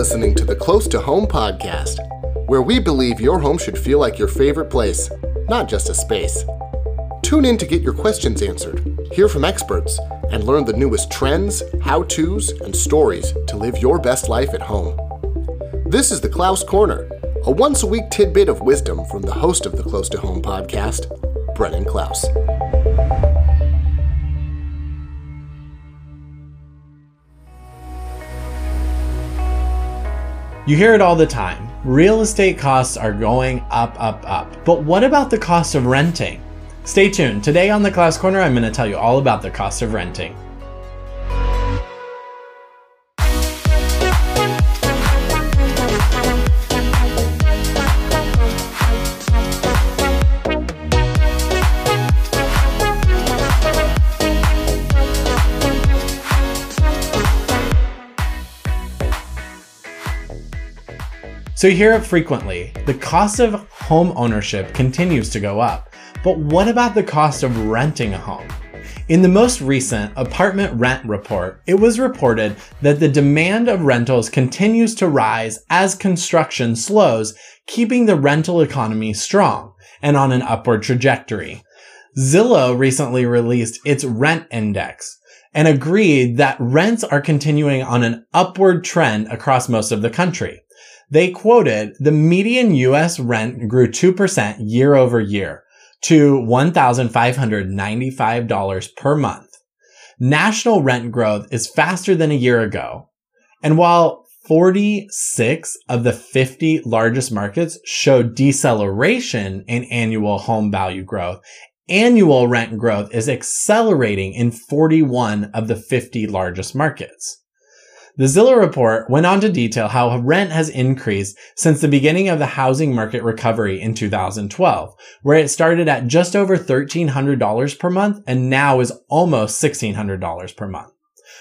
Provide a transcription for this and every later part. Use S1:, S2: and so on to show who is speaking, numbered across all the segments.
S1: listening to the Close to Home podcast, where we believe your home should feel like your favorite place, not just a space. Tune in to get your questions answered, hear from experts, and learn the newest trends, how to's, and stories to live your best life at home. This is the Klaus Corner, a once a week tidbit of wisdom from the host of the Close to Home podcast, Brennan Klaus.
S2: You hear it all the time. Real estate costs are going up, up, up. But what about the cost of renting? Stay tuned. Today on the Klaus Corner, I'm going to tell you all about the cost of renting. So you hear it frequently. The cost of home ownership continues to go up. But what about the cost of renting a home? In the most recent apartment rent report, it was reported that the demand of rentals continues to rise as construction slows, keeping the rental economy strong and on an upward trajectory. Zillow recently released its rent index and agreed that rents are continuing on an upward trend across most of the country. They quoted the median US rent grew 2% year over year to $1,595 per month. National rent growth is faster than a year ago. And while 46 of the 50 largest markets showed deceleration in annual home value growth, annual rent growth is accelerating in 41 of the 50 largest markets. The Zillow report went on to detail how rent has increased since the beginning of the housing market recovery in 2012, where it started at just over $1,300 per month and now is almost $1,600 per month.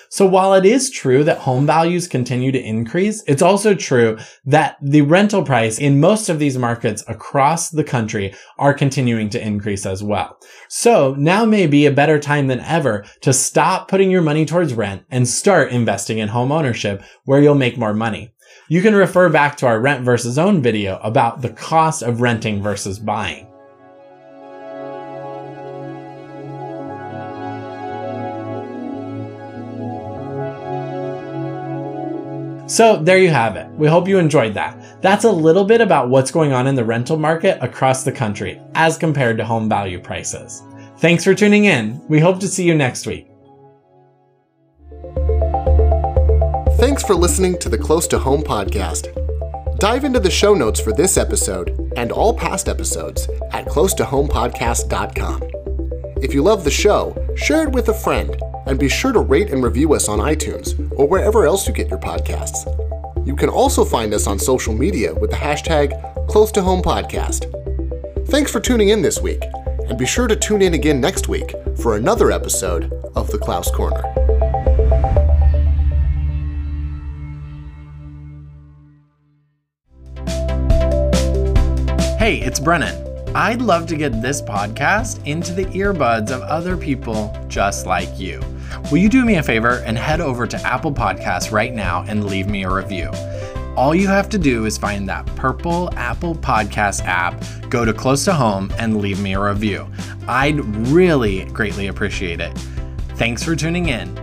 S2: So while it is true that home values continue to increase, it's also true that the rental price in most of these markets across the country are continuing to increase as well. So now may be a better time than ever to stop putting your money towards rent and start investing in home ownership where you'll make more money. You can refer back to our rent versus own video about the cost of renting versus buying. So there you have it. We hope you enjoyed that. That's a little bit about what's going on in the rental market across the country as compared to home value prices. Thanks for tuning in. We hope to see you next week.
S1: Thanks for listening to the Close to Home podcast. Dive into the show notes for this episode and all past episodes at closetohomepodcast.com. If you love the show, share it with a friend and be sure to rate and review us on iTunes or wherever else you get your podcasts. You can also find us on social media with the hashtag Close to Home Podcast. Thanks for tuning in this week, and be sure to tune in again next week for another episode of The Klaus Corner.
S2: Hey, it's Brennan. I'd love to get this podcast into the earbuds of other people just like you. Will you do me a favor and head over to Apple Podcasts right now and leave me a review? All you have to do is find that purple Apple Podcast app, go to Close to Home, and leave me a review. I'd really greatly appreciate it. Thanks for tuning in.